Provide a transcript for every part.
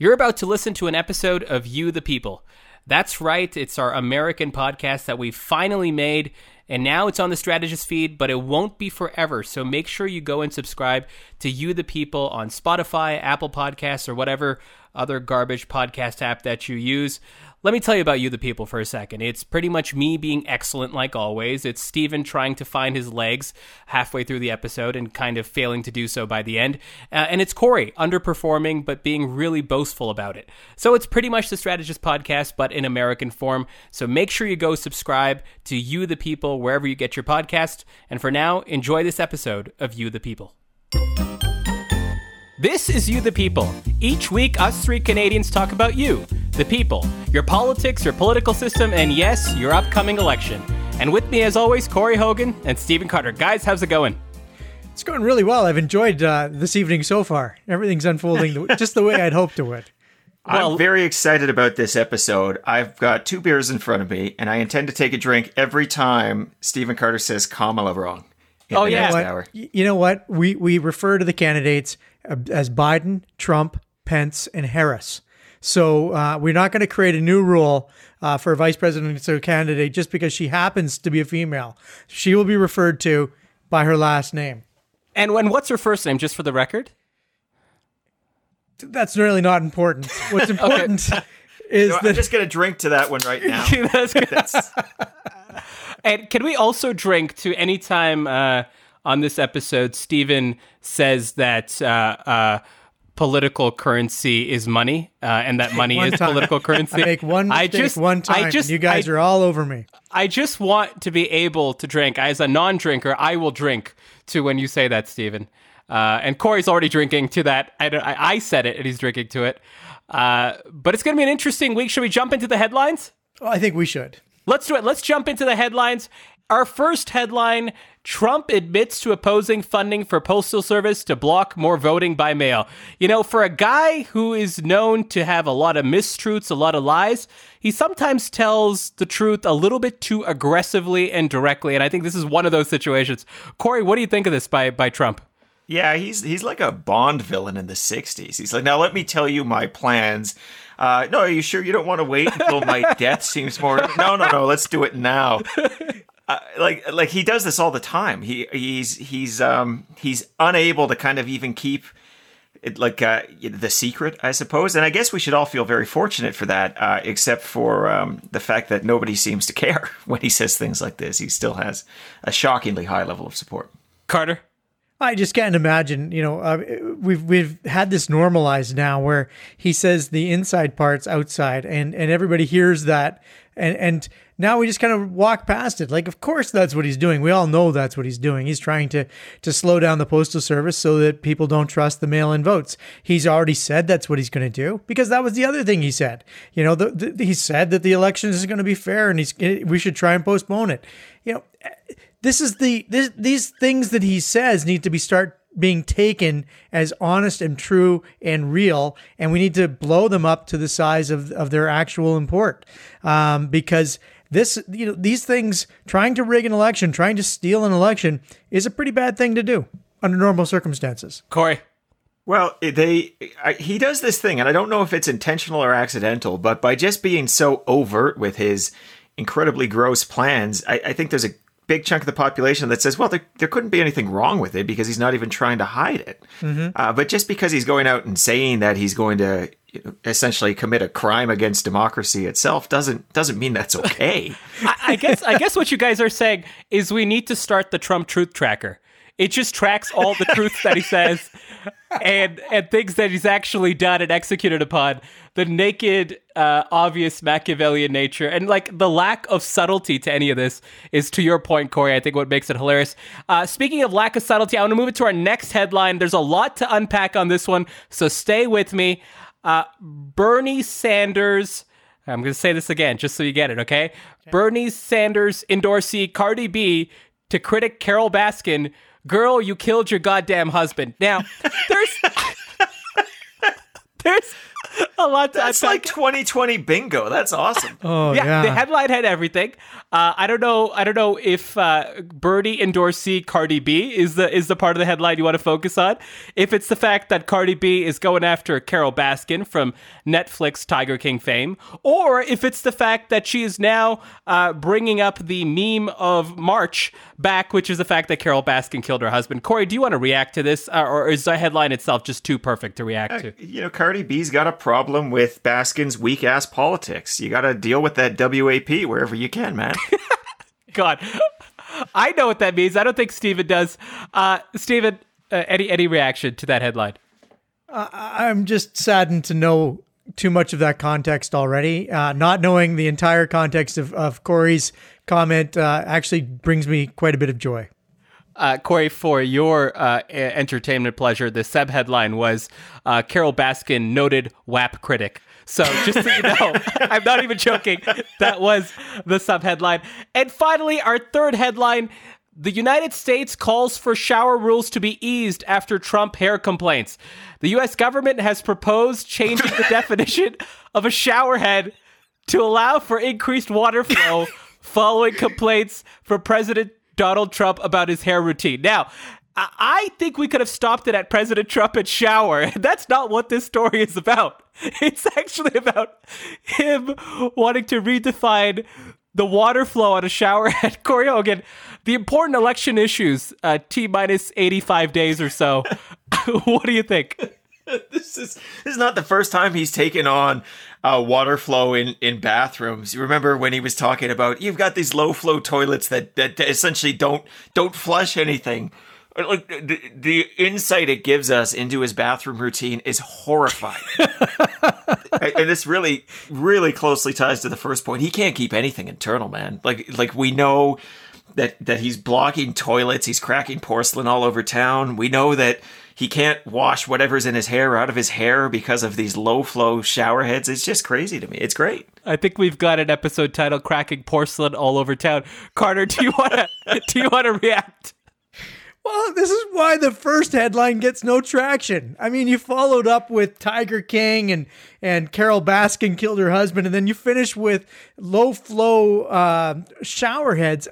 You're about to listen to an episode of You the People. That's right, it's our American podcast that we finally made, and now it's on the Strategist feed, but it won't be forever. So make sure you go and subscribe to You the People on Spotify, Apple Podcasts, or whatever other garbage podcast app that you use. Let me tell you about You the People for a second. It's pretty much me being excellent like always. It's Stephen trying to find his legs halfway through the episode and kind of failing to do so by the end. Uh, and it's Corey underperforming but being really boastful about it. So it's pretty much the Strategist podcast but in American form. So make sure you go subscribe to You the People wherever you get your podcast. And for now, enjoy this episode of You the People. This is You the People. Each week, us three Canadians talk about you, the people, your politics, your political system, and yes, your upcoming election. And with me, as always, Corey Hogan and Stephen Carter. Guys, how's it going? It's going really well. I've enjoyed uh, this evening so far. Everything's unfolding just the way I'd hoped it would. Well, I'm very excited about this episode. I've got two beers in front of me, and I intend to take a drink every time Stephen Carter says Kamala wrong. Oh yeah, hour. you know what? We we refer to the candidates as Biden, Trump, Pence, and Harris. So uh, we're not going to create a new rule uh, for a vice presidential candidate just because she happens to be a female. She will be referred to by her last name. And when what's her first name, just for the record? That's really not important. What's important okay. is you know, that I'm just going to drink to that one right now. and can we also drink to any time uh, on this episode Stephen says that uh, uh, political currency is money, uh, and that money is time. political currency. I make one mistake I just, one time, I just, you guys I, are all over me. I just want to be able to drink. As a non-drinker, I will drink to when you say that, Stephen. Uh, and Corey's already drinking to that. I, I, said it, and he's drinking to it. Uh, but it's going to be an interesting week. Should we jump into the headlines? I think we should. Let's do it. Let's jump into the headlines. Our first headline Trump admits to opposing funding for Postal Service to block more voting by mail. You know, for a guy who is known to have a lot of mistruths, a lot of lies, he sometimes tells the truth a little bit too aggressively and directly. And I think this is one of those situations. Corey, what do you think of this by, by Trump? Yeah, he's he's like a Bond villain in the '60s. He's like, now let me tell you my plans. Uh, no, are you sure you don't want to wait until my death seems more? No, no, no. Let's do it now. Uh, like like he does this all the time. He he's he's um he's unable to kind of even keep it, like uh, the secret, I suppose. And I guess we should all feel very fortunate for that, uh, except for um, the fact that nobody seems to care when he says things like this. He still has a shockingly high level of support. Carter. I just can't imagine. You know, uh, we've we've had this normalized now, where he says the inside parts outside, and and everybody hears that, and and now we just kind of walk past it. Like, of course, that's what he's doing. We all know that's what he's doing. He's trying to to slow down the postal service so that people don't trust the mail-in votes. He's already said that's what he's going to do because that was the other thing he said. You know, the, the, he said that the election is going to be fair and he's we should try and postpone it. You know, this is the this, these things that he says need to be start being taken as honest and true and real, and we need to blow them up to the size of, of their actual import. Um, because this you know these things trying to rig an election trying to steal an election is a pretty bad thing to do under normal circumstances. Corey? Well they I, he does this thing and i don't know if it's intentional or accidental but by just being so overt with his incredibly gross plans i, I think there's a big chunk of the population that says, well, there, there couldn't be anything wrong with it because he's not even trying to hide it. Mm-hmm. Uh, but just because he's going out and saying that he's going to you know, essentially commit a crime against democracy itself doesn't doesn't mean that's okay. I, I guess I guess what you guys are saying is we need to start the Trump truth tracker. It just tracks all the truths that he says and and things that he's actually done and executed upon. The naked, uh, obvious Machiavellian nature and like the lack of subtlety to any of this is, to your point, Corey. I think what makes it hilarious. Uh, speaking of lack of subtlety, I want to move it to our next headline. There's a lot to unpack on this one, so stay with me. Uh, Bernie Sanders. I'm going to say this again just so you get it, okay? okay? Bernie Sanders endorsee Cardi B to critic Carole Baskin girl, you killed your goddamn husband. Now, there's there's a lot to That's like 2020 bingo. That's awesome. Oh, yeah, yeah, The headline had everything. Uh, I don't know. I don't know if uh, Bernie endorsee Cardi B is the is the part of the headline you want to focus on. If it's the fact that Cardi B is going after Carole Baskin from Netflix Tiger King fame, or if it's the fact that she is now uh, bringing up the meme of March back, which is the fact that Carole Baskin killed her husband. Corey, do you want to react to this, uh, or is the headline itself just too perfect to react to? You know, Cardi B's got a problem with Baskin's weak ass politics. You got to deal with that WAP wherever you can, man. God, I know what that means. I don't think Stephen does. Uh, Stephen, uh, any any reaction to that headline? I'm just saddened to know too much of that context already. Uh, not knowing the entire context of, of Corey's comment uh, actually brings me quite a bit of joy. Uh, Corey, for your uh, entertainment pleasure, the sub headline was uh, Carole Baskin, noted WAP critic. So just so you know, I'm not even joking. That was the sub headline. And finally, our third headline the United States calls for shower rules to be eased after Trump hair complaints. The U.S. government has proposed changing the definition of a shower head to allow for increased water flow following complaints from President Donald Trump about his hair routine. Now, I think we could have stopped it at President Trump and shower. That's not what this story is about. It's actually about him wanting to redefine the water flow on a shower head. Corey Hogan, the important election issues, uh, T minus 85 days or so. what do you think? this is this is not the first time he's taken on uh, water flow in, in bathrooms. You remember when he was talking about you've got these low flow toilets that, that essentially don't don't flush anything. Uh, like the, the insight it gives us into his bathroom routine is horrifying. and this really, really closely ties to the first point. He can't keep anything internal, man. Like, like we know that that he's blocking toilets, he's cracking porcelain all over town. We know that he can't wash whatever's in his hair out of his hair because of these low flow shower heads. It's just crazy to me. It's great. I think we've got an episode titled "Cracking Porcelain All Over Town." Carter, do you want to do you want to react? Well, this is why the first headline gets no traction. I mean, you followed up with Tiger King and and Carole Baskin killed her husband, and then you finish with low flow uh, shower heads.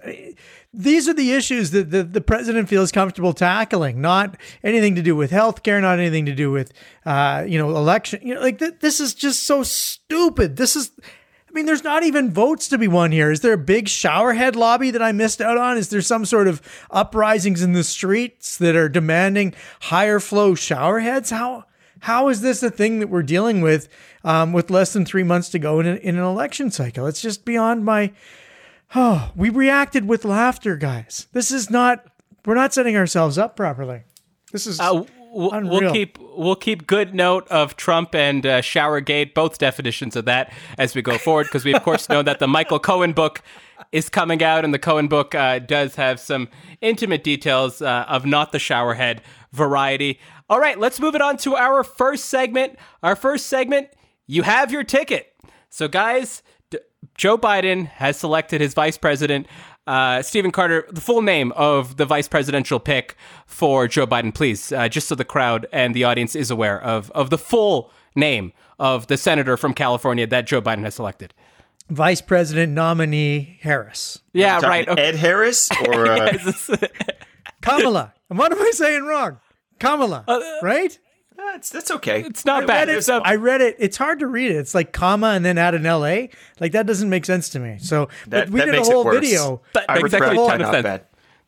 These are the issues that the, the president feels comfortable tackling, not anything to do with healthcare, not anything to do with uh, you know election. You know, like th- this is just so stupid. This is mean, there's not even votes to be won here. Is there a big showerhead lobby that I missed out on? Is there some sort of uprisings in the streets that are demanding higher flow showerheads? How how is this a thing that we're dealing with um, with less than three months to go in, in an election cycle? It's just beyond my. Oh, we reacted with laughter, guys. This is not. We're not setting ourselves up properly. This is. Uh, we'll, we'll, keep we'll keep good note of Trump and uh, Showergate, both definitions of that, as we go forward, because we of course know that the Michael Cohen book is coming out, and the Cohen book uh, does have some intimate details uh, of not the showerhead variety. All right, let's move it on to our first segment. Our first segment, you have your ticket. So, guys, D- Joe Biden has selected his vice president. Uh, Stephen Carter, the full name of the vice presidential pick for Joe Biden, please, uh, just so the crowd and the audience is aware of, of the full name of the senator from California that Joe Biden has selected. Vice President nominee Harris. Yeah, right. Okay. Ed Harris or uh... Kamala. what am I saying wrong? Kamala, uh, right? That's that's okay. It's not I bad. Read it, I read it. It's hard to read it. It's like comma and then add an LA. Like that doesn't make sense to me. So that, we that did a whole video. That I makes actually ton of sense. Bad.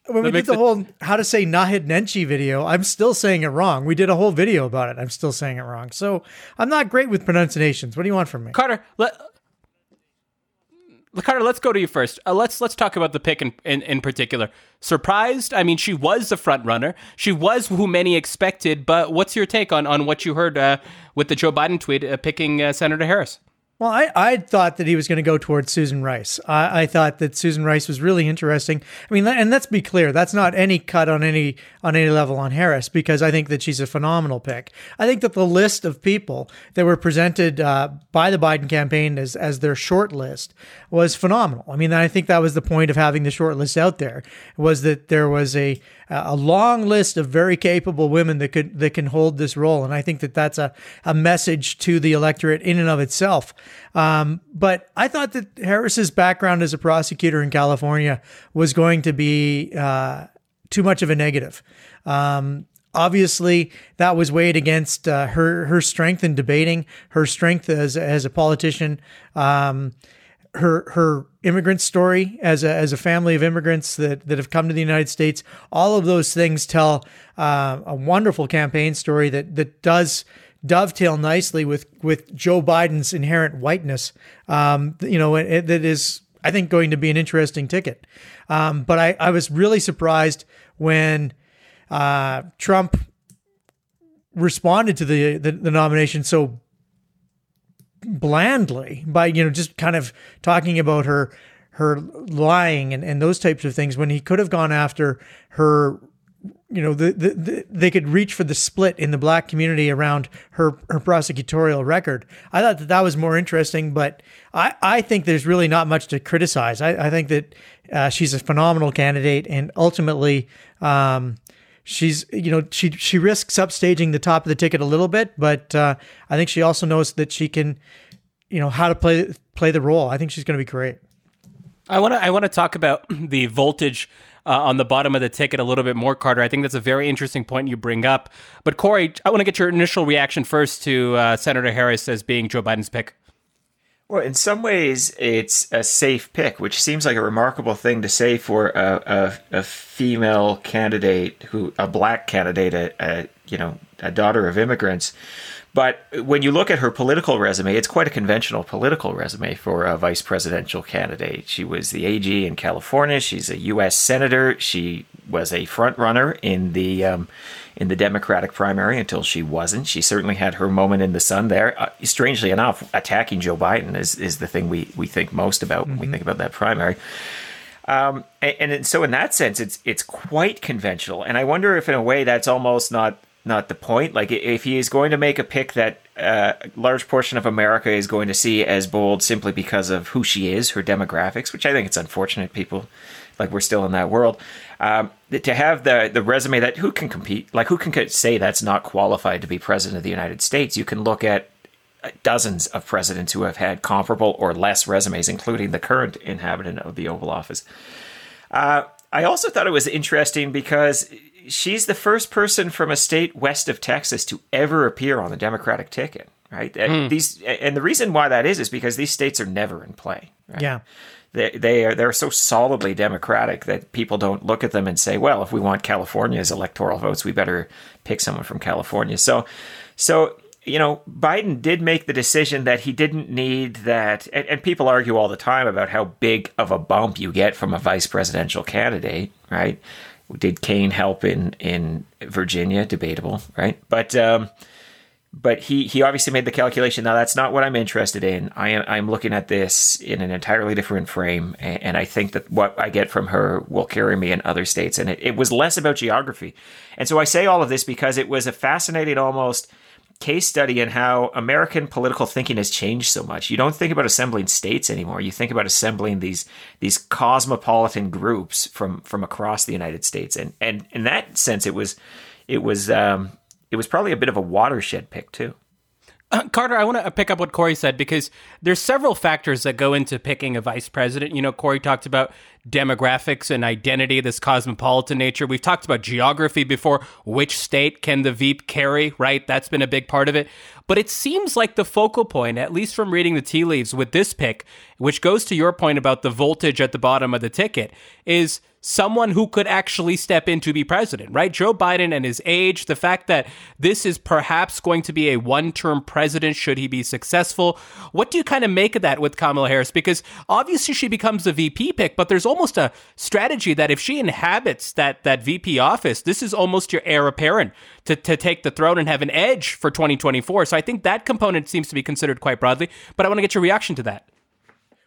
When that we did the whole how to say Naheed Nenshi video, I'm still saying it wrong. We did a whole video about it. I'm still saying it wrong. So I'm not great with pronunciations. What do you want from me, Carter? Let, Carter, let's go to you first. Uh, let's let's talk about the pick in, in, in particular. Surprised? I mean, she was the front runner. She was who many expected. But what's your take on on what you heard uh, with the Joe Biden tweet uh, picking uh, Senator Harris? Well, I, I thought that he was going to go towards Susan Rice. I, I thought that Susan Rice was really interesting. I mean, and let's be clear, that's not any cut on any on any level on Harris because I think that she's a phenomenal pick. I think that the list of people that were presented uh, by the Biden campaign as as their short list was phenomenal. I mean, I think that was the point of having the short list out there was that there was a a long list of very capable women that could that can hold this role, and I think that that's a a message to the electorate in and of itself Um, but I thought that Harris's background as a prosecutor in California was going to be uh, too much of a negative. Um, obviously, that was weighed against uh, her her strength in debating, her strength as as a politician. Um, her her immigrant story as a as a family of immigrants that that have come to the United States. All of those things tell uh, a wonderful campaign story that that does dovetail nicely with with Joe Biden's inherent whiteness. Um, you know, it, that is I think going to be an interesting ticket. Um, but I I was really surprised when uh, Trump responded to the, the the nomination so blandly by you know just kind of talking about her her lying and, and those types of things when he could have gone after her you know the, the, the, they could reach for the split in the black community around her her prosecutorial record. I thought that that was more interesting but i i think there's really not much to criticize. I, I think that uh, she's a phenomenal candidate and ultimately um, she's you know she she risks upstaging the top of the ticket a little bit, but uh, I think she also knows that she can, you know, how to play play the role. I think she's going to be great. I want to I want to talk about the voltage uh, on the bottom of the ticket a little bit more, Carter. I think that's a very interesting point you bring up. But Corey, I want to get your initial reaction first to uh, Senator Harris as being Joe Biden's pick. Well, in some ways, it's a safe pick, which seems like a remarkable thing to say for a, a, a female candidate who, a black candidate, a, a, you know, a daughter of immigrants. But when you look at her political resume, it's quite a conventional political resume for a vice presidential candidate. She was the AG in California. She's a U.S. senator. She was a front runner in the um, in the Democratic primary until she wasn't. She certainly had her moment in the sun there. Uh, strangely enough, attacking Joe Biden is, is the thing we, we think most about when mm-hmm. we think about that primary. Um, and, and, so in that sense, it's it's quite conventional. And I wonder if in a way that's almost not not the point. Like if he is going to make a pick that uh, a large portion of America is going to see as bold simply because of who she is, her demographics, which I think it's unfortunate people like we're still in that world. Um, to have the the resume that who can compete, like who can say that's not qualified to be president of the United States? You can look at dozens of presidents who have had comparable or less resumes, including the current inhabitant of the Oval Office. Uh, I also thought it was interesting because she's the first person from a state west of Texas to ever appear on the Democratic ticket. Right. Mm. These and the reason why that is is because these states are never in play. Right? Yeah they they are they're so solidly democratic that people don't look at them and say, well, if we want California's electoral votes, we better pick someone from California. So, so you know, Biden did make the decision that he didn't need that, and, and people argue all the time about how big of a bump you get from a vice presidential candidate, right? Did Kaine help in in Virginia? Debatable, right? But um, but he he obviously made the calculation. Now that's not what I'm interested in. I am I'm looking at this in an entirely different frame, and, and I think that what I get from her will carry me in other states. And it, it was less about geography, and so I say all of this because it was a fascinating, almost case study in how American political thinking has changed so much. You don't think about assembling states anymore. You think about assembling these these cosmopolitan groups from from across the United States, and and in that sense, it was it was. Um, it was probably a bit of a watershed pick too. Uh, Carter, I want to pick up what Corey said because there's several factors that go into picking a vice president. You know, Corey talked about demographics and identity, this cosmopolitan nature. We've talked about geography before. Which state can the Veep carry, right? That's been a big part of it. But it seems like the focal point, at least from reading the tea leaves with this pick, which goes to your point about the voltage at the bottom of the ticket, is someone who could actually step in to be president, right? Joe Biden and his age, the fact that this is perhaps going to be a one term president should he be successful. What do you kind of make of that with Kamala Harris? Because obviously she becomes the VP pick, but there's almost a strategy that if she inhabits that, that VP office, this is almost your heir apparent to, to take the throne and have an edge for 2024. So I think that component seems to be considered quite broadly, but I want to get your reaction to that.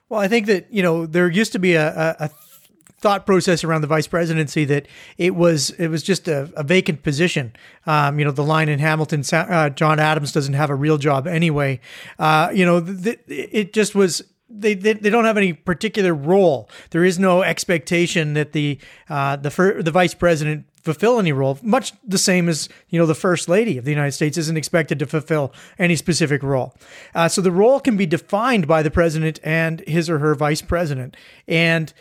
Well, I think that, you know, there used to be a, a, a thought process around the vice presidency that it was it was just a, a vacant position. Um, you know, the line in Hamilton, uh, John Adams doesn't have a real job anyway. Uh, you know, th- it just was. They, they, they don't have any particular role. There is no expectation that the uh, the fir- the vice president fulfill any role, much the same as you know the first lady of the United States isn't expected to fulfill any specific role. Uh, so the role can be defined by the president and his or her vice president, and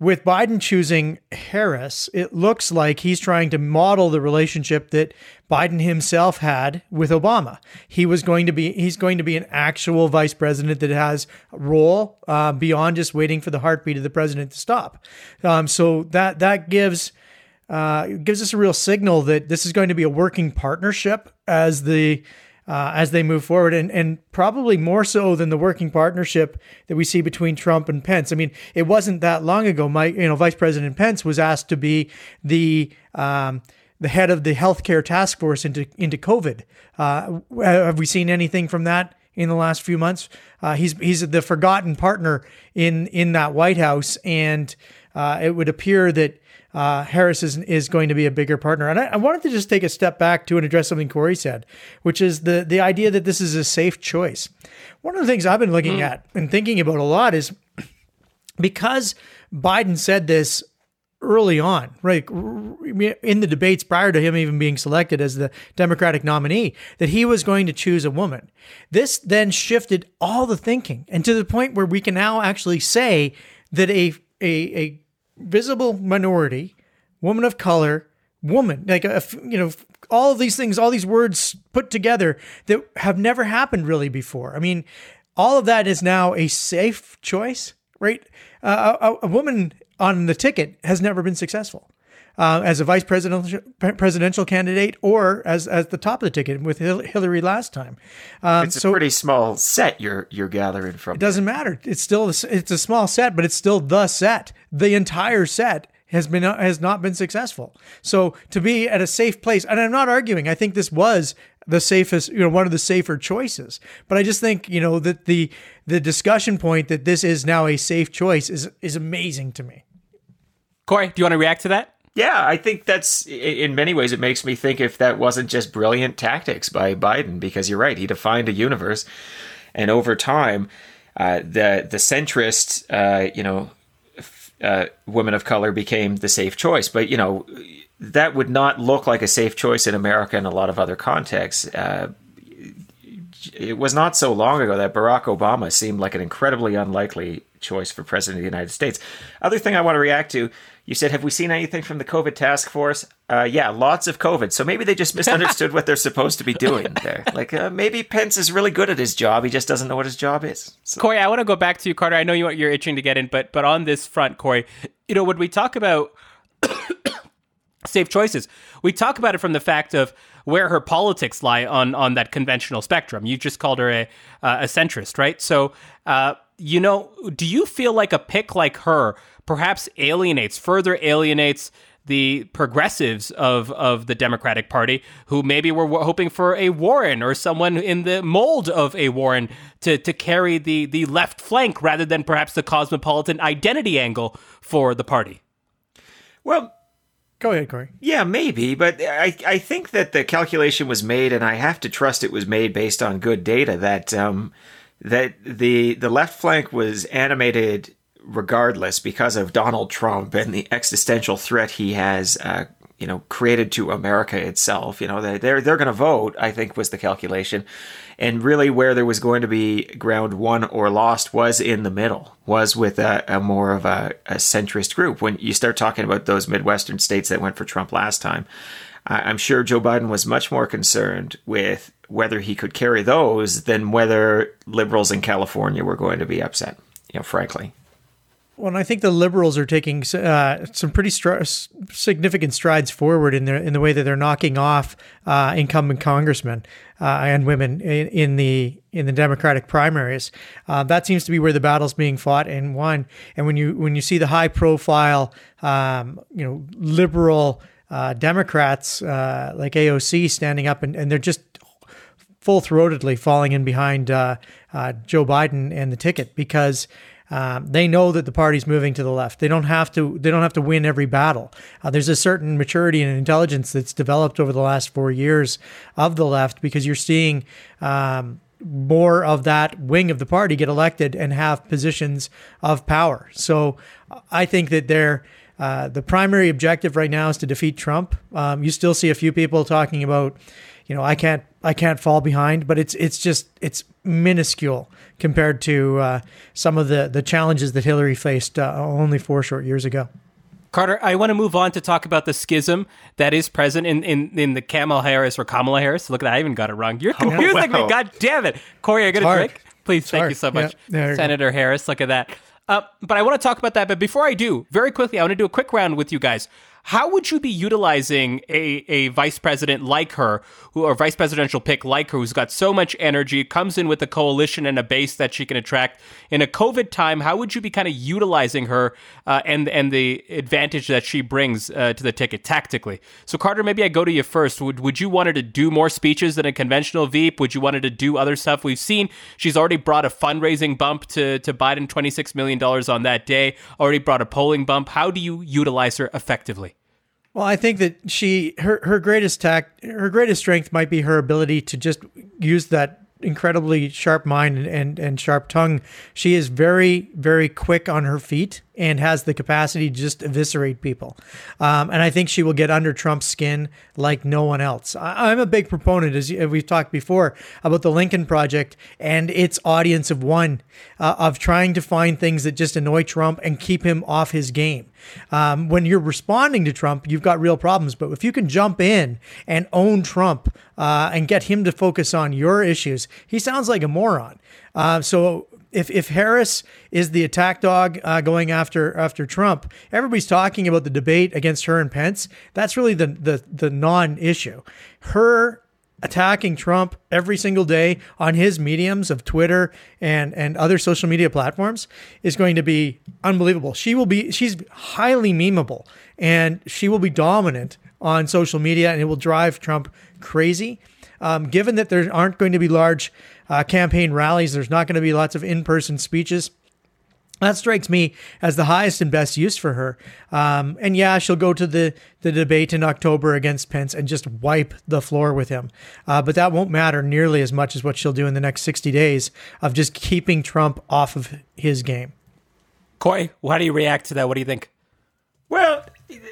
with Biden choosing Harris, it looks like he's trying to model the relationship that Biden himself had with Obama. He was going to be he's going to be an actual vice president that has a role uh, beyond just waiting for the heartbeat of the president to stop. Um, so that that gives uh, gives us a real signal that this is going to be a working partnership as the uh, as they move forward, and and probably more so than the working partnership that we see between Trump and Pence. I mean, it wasn't that long ago. Mike, you know, Vice President Pence was asked to be the um, the head of the healthcare task force into into COVID. Uh, have we seen anything from that in the last few months? Uh, he's he's the forgotten partner in in that White House, and uh, it would appear that uh, Harris is, is going to be a bigger partner. And I, I, wanted to just take a step back to and address something Corey said, which is the, the idea that this is a safe choice. One of the things I've been looking mm. at and thinking about a lot is because Biden said this early on, right, in the debates prior to him even being selected as the Democratic nominee, that he was going to choose a woman. This then shifted all the thinking and to the point where we can now actually say that a, a, a visible minority, woman of color, woman, like a, you know, all of these things, all these words put together that have never happened really before. I mean, all of that is now a safe choice, right? Uh, a, a, woman on the ticket has never been successful. Uh, as a vice presidential presidential candidate or as as the top of the ticket with Hillary last time. Um, it's a so pretty small set you're you're gathering from. It doesn't there. matter. It's still it's a small set, but it's still the set. The entire set has been has not been successful. So to be at a safe place, and I'm not arguing. I think this was the safest, you know, one of the safer choices. But I just think, you know, that the the discussion point that this is now a safe choice is is amazing to me. Corey, do you want to react to that? Yeah, I think that's in many ways it makes me think if that wasn't just brilliant tactics by Biden, because you're right, he defined a universe, and over time, uh, the the centrist, uh, you know, uh, women of color became the safe choice. But you know, that would not look like a safe choice in America and a lot of other contexts. Uh, it was not so long ago that Barack Obama seemed like an incredibly unlikely choice for president of the United States. Other thing I want to react to you said, have we seen anything from the COVID task force? Uh, yeah, lots of COVID. So maybe they just misunderstood what they're supposed to be doing there. Like uh, maybe Pence is really good at his job. He just doesn't know what his job is. So. Corey, I want to go back to you, Carter. I know you, want you're itching to get in, but but on this front, Corey, you know, when we talk about safe choices, we talk about it from the fact of where her politics lie on on that conventional spectrum. You just called her a uh, a centrist, right? So, uh, you know, do you feel like a pick like her? perhaps alienates, further alienates the progressives of, of the Democratic Party who maybe were hoping for a Warren or someone in the mold of a Warren to, to carry the, the left flank rather than perhaps the cosmopolitan identity angle for the party. Well, Go ahead, Corey. Yeah, maybe, but I, I think that the calculation was made, and I have to trust it was made based on good data. That um, that the the left flank was animated regardless because of Donald Trump and the existential threat he has, uh, you know, created to America itself. You know, they, they're they're going to vote. I think was the calculation, and really where there was going to be ground won or lost was in the middle, was with a, a more of a, a centrist group. When you start talking about those midwestern states that went for Trump last time. I'm sure Joe Biden was much more concerned with whether he could carry those than whether liberals in California were going to be upset, you know, frankly. Well, I think the liberals are taking uh, some pretty str- significant strides forward in their in the way that they're knocking off uh, incumbent congressmen uh, and women in, in, the in the Democratic primaries. Uh, that seems to be where the battle's being fought and won. And when you when you see the high profile, um, you know, liberal uh, Democrats uh, like AOC standing up and, and they're just full throatedly falling in behind Joe Biden and the ticket because um, they know that the party's moving to the left. They don't have to. They don't have to win every battle. Uh, there's a certain maturity and intelligence that's developed over the last four years of the left because you're seeing. Um, more of that wing of the party get elected and have positions of power. So I think that they're uh, the primary objective right now is to defeat Trump. Um, you still see a few people talking about, you know, I can't I can't fall behind, but it's it's just it's minuscule compared to uh, some of the the challenges that Hillary faced uh, only four short years ago. Carter, I want to move on to talk about the schism that is present in, in, in the Kamala Harris or Kamala Harris. Look at that, I even got it wrong. You're confusing wow. me. God damn it. Corey, I got a drink? Please, It's thank hard. you so much. Yeah, there you go. Senator Harris, look at that. Uh, but I want to talk about that. But before I do, very quickly, I want to do a quick round with you guys. How would you be utilizing a, a vice president like her, who or vice presidential pick like her, who's got so much energy, comes in with a coalition and a base that she can attract in a COVID time? How would you be kind of utilizing her uh, and and the advantage that she brings uh, to the ticket tactically? So Carter, maybe I go to you first. Would would you want her to do more speeches than a conventional Veep? Would you want her to do other stuff? We've seen she's already brought a fundraising bump to to Biden, twenty six million dollars on that day. Already brought a polling bump. How do you utilize her effectively? Well, I think that she her her greatest tact her greatest strength might be her ability to just use that incredibly sharp mind and, and, and sharp tongue. She is very, very quick on her feet and has the capacity to just eviscerate people. Um, and I think she will get under Trump's skin like no one else. I, I'm a big proponent, as we've talked before, about the Lincoln Project and its audience of one, uh, of trying to find things that just annoy Trump and keep him off his game. Um, when you're responding to Trump, you've got real problems. But if you can jump in and own Trump uh, and get him to focus on your issues, he sounds like a moron. Uh, so if if Harris is the attack dog uh, going after after Trump, everybody's talking about the debate against her and Pence. That's really the the the non-issue. Her attacking Trump every single day on his mediums of Twitter and and other social media platforms is going to be unbelievable. She will be she's highly memeable and she will be dominant on social media and it will drive Trump crazy. Um, given that there aren't going to be large uh, campaign rallies, there's not going to be lots of in-person speeches. That strikes me as the highest and best use for her. Um, and yeah, she'll go to the, the debate in October against Pence and just wipe the floor with him. Uh, but that won't matter nearly as much as what she'll do in the next 60 days of just keeping Trump off of his game. Corey, how do you react to that? What do you think? Well,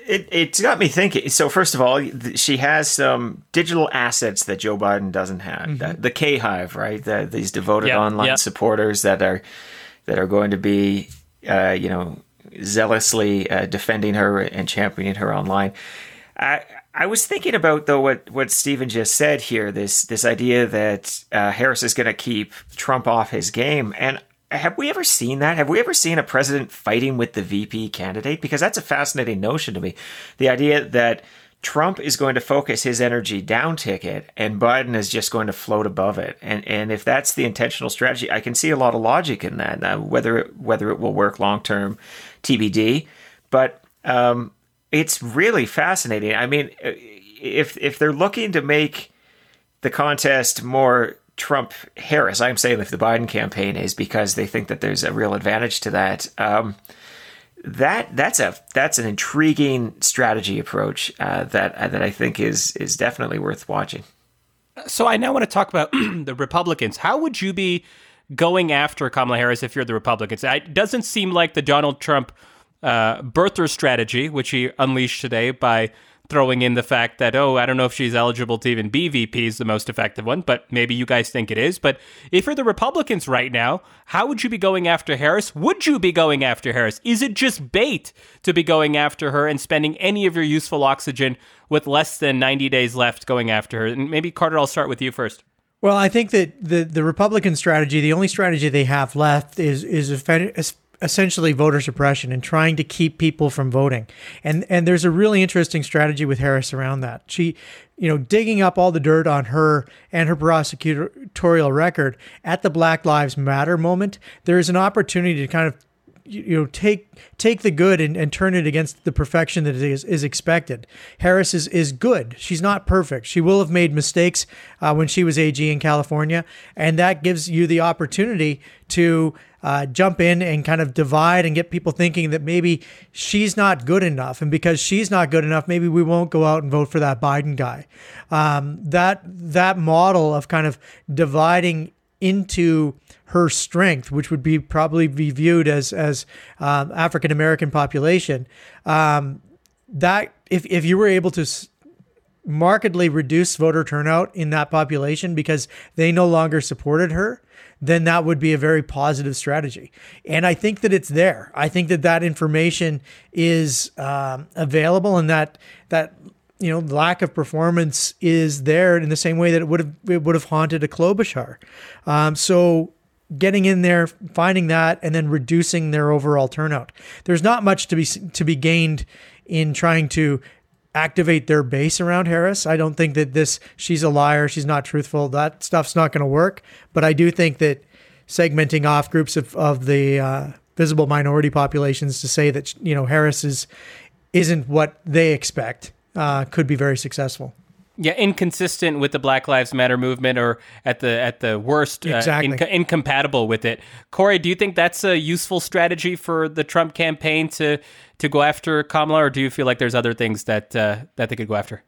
it, it's got me thinking. So, first of all, she has some digital assets that Joe Biden doesn't have. The, the K Hive, right? The, these devoted Yep, online yep. supporters that are that are going to be, uh, you know, zealously uh, defending her and championing her online. I I was thinking about though what what Stephen just said here. This this idea that uh, Harris is going to keep Trump off his game, and have we ever seen that? Have we ever seen a president fighting with the VP candidate? Because that's a fascinating notion to me. The idea that Trump is going to focus his energy down ticket and Biden is just going to float above it. And and if that's the intentional strategy, I can see a lot of logic in that. Now, whether it, whether it will work long term, TBD. But um, it's really fascinating. I mean, if if they're looking to make the contest more Trump Harris, I'm saying if the Biden campaign is because they think that there's a real advantage to that. Um, that that's a that's an intriguing strategy approach uh, that that I think is is definitely worth watching. So I now want to talk about the Republicans. How would you be going after Kamala Harris if you're the Republicans? It doesn't seem like the Donald Trump uh, birther strategy, which he unleashed today by throwing in the fact that, oh, I don't know if she's eligible to even be VP is the most effective one, but maybe you guys think it is. But if you're the Republicans right now, how would you be going after Harris? Would you be going after Harris? Is it just bait to be going after her and spending any of your useful oxygen with less than 90 days left going after her? And maybe, Carter, I'll start with you first. Well, I think that the, the Republican strategy, the only strategy they have left is is essentially voter suppression and trying to keep people from voting. And and there's a really interesting strategy with Harris around that. She, you know, digging up all the dirt on her and her prosecutorial record at the Black Lives Matter moment, there is an opportunity to kind of you know take take the good and, and turn it against the perfection that is, is expected. Harris is is good. She's not perfect. She will have made mistakes uh, when she was AG in California, and that gives you the opportunity to uh, jump in and kind of divide and get people thinking that maybe she's not good enough, and because she's not good enough, maybe we won't go out and vote for that Biden guy. Um, that that model of kind of dividing into her strength, which would be probably be viewed as as um, African American population, um, that if if you were able to s- markedly reduce voter turnout in that population because they no longer supported her, then that would be a very positive strategy. And I think that it's there. I think that that information is um, available, and that that you know lack of performance is there in the same way that it would have it would have haunted a Klobuchar. Um, so getting in there, finding that, and then reducing their overall turnout. There's not much to be to be gained in trying to activate their base around Harris. I don't think that this she's a liar, she's not truthful. That stuff's not going to work. But I do think that segmenting off groups of of the uh, visible minority populations to say that you know Harris is isn't what they expect uh, could be very successful. Yeah, inconsistent with the Black Lives Matter movement, or at the at the worst, Exactly. uh, inco- incompatible with it. Corey, do you think that's a useful strategy for the Trump campaign to to go after Kamala, or do you feel like there's other things that uh, that they could go after?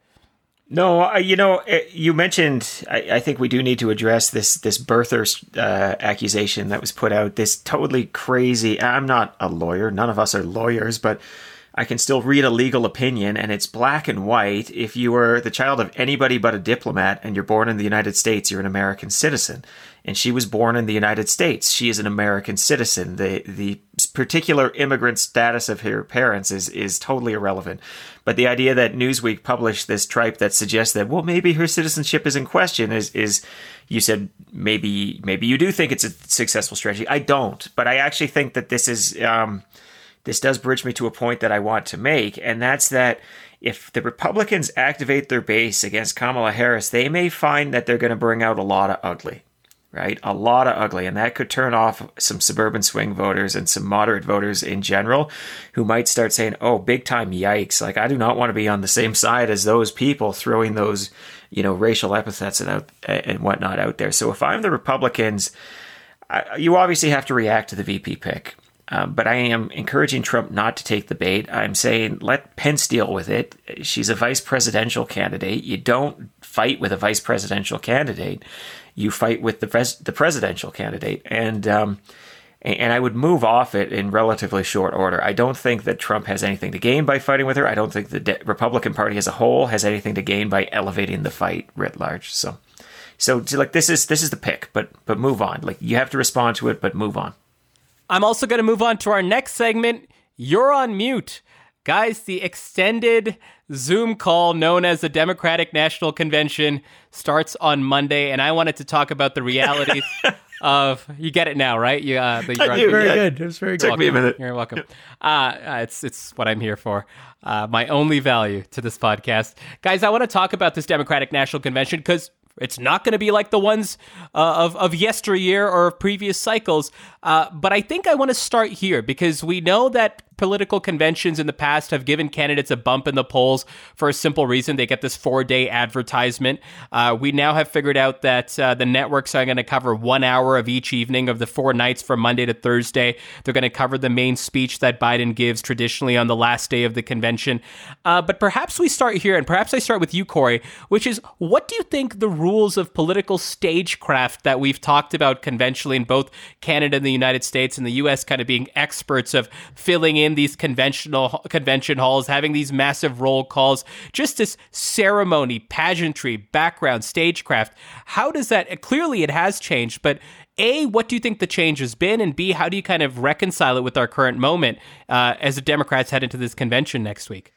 No, uh, you know, uh, you mentioned. I, I think we do need to address this this birther uh, accusation that was put out. This totally crazy. I'm not a lawyer. None of us are lawyers, but I can still read a legal opinion, and it's black and white. If you are the child of anybody but a diplomat and you're born in the United States, you're an American citizen. And she was born in the United States. She is an American citizen. The the particular immigrant status of her parents is is totally irrelevant. But the idea that Newsweek published this tripe that suggests that well maybe her citizenship is in question is is you said maybe maybe you do think it's a successful strategy. I don't, but I actually think that this is um, this does bridge me to a point that I want to make, and that's that if the Republicans activate their base against Kamala Harris, they may find that they're going to bring out a lot of ugly, right? A lot of ugly, and that could turn off some suburban swing voters and some moderate voters in general who might start saying, oh, big time yikes. Like, I do not want to be on the same side as those people throwing those, you know, racial epithets and, out, and whatnot out there. So if I'm the Republicans, I, you obviously have to react to the VP pick. Um, but I am encouraging Trump not to take the bait. I'm saying let Pence deal with it. She's a vice presidential candidate. You don't fight with a vice presidential candidate. You fight with the pres- the presidential candidate, and um, and I would move off it in relatively short order. I don't think that Trump has anything to gain by fighting with her. I don't think the De- Republican Party as a whole has anything to gain by elevating the fight writ large. So, so like this is this is the pick, but but move on. Like you have to respond to it, but move on. I'm also going to move on to our next segment. You're on mute. Guys, the extended Zoom call known as the Democratic National Convention starts on Monday, and I wanted to talk about the realities of. You get it now, right? You, uh, the, you're on- do. Very Yeah. good. It was very good. Took me a minute. You're welcome. Uh, uh, it's it's what I'm here for. Uh, my only value to this podcast, guys. I want to talk about this Democratic National Convention because it's not going to be like the ones uh, of of yesteryear or of previous cycles. Uh, but I think I want to start here because we know that political conventions in the past have given candidates a bump in the polls for a simple reason. They get this four day advertisement. Uh, we now have figured out that uh, the networks are going to cover one hour of each evening of the four nights from Monday to Thursday. They're going to cover the main speech that Biden gives traditionally on the last day of the convention. Uh, but perhaps we start here, and perhaps I start with you, Corey, which is what do you think the rules of political stagecraft that we've talked about conventionally in both Canada and the United States and the US kind of being experts of filling in these conventional convention halls, having these massive roll calls, just this ceremony, pageantry, background, stagecraft. How does that clearly it has changed, but a, what do you think the change has been? And B, how do you kind of reconcile it with our current moment uh, as the Democrats head into this convention next week?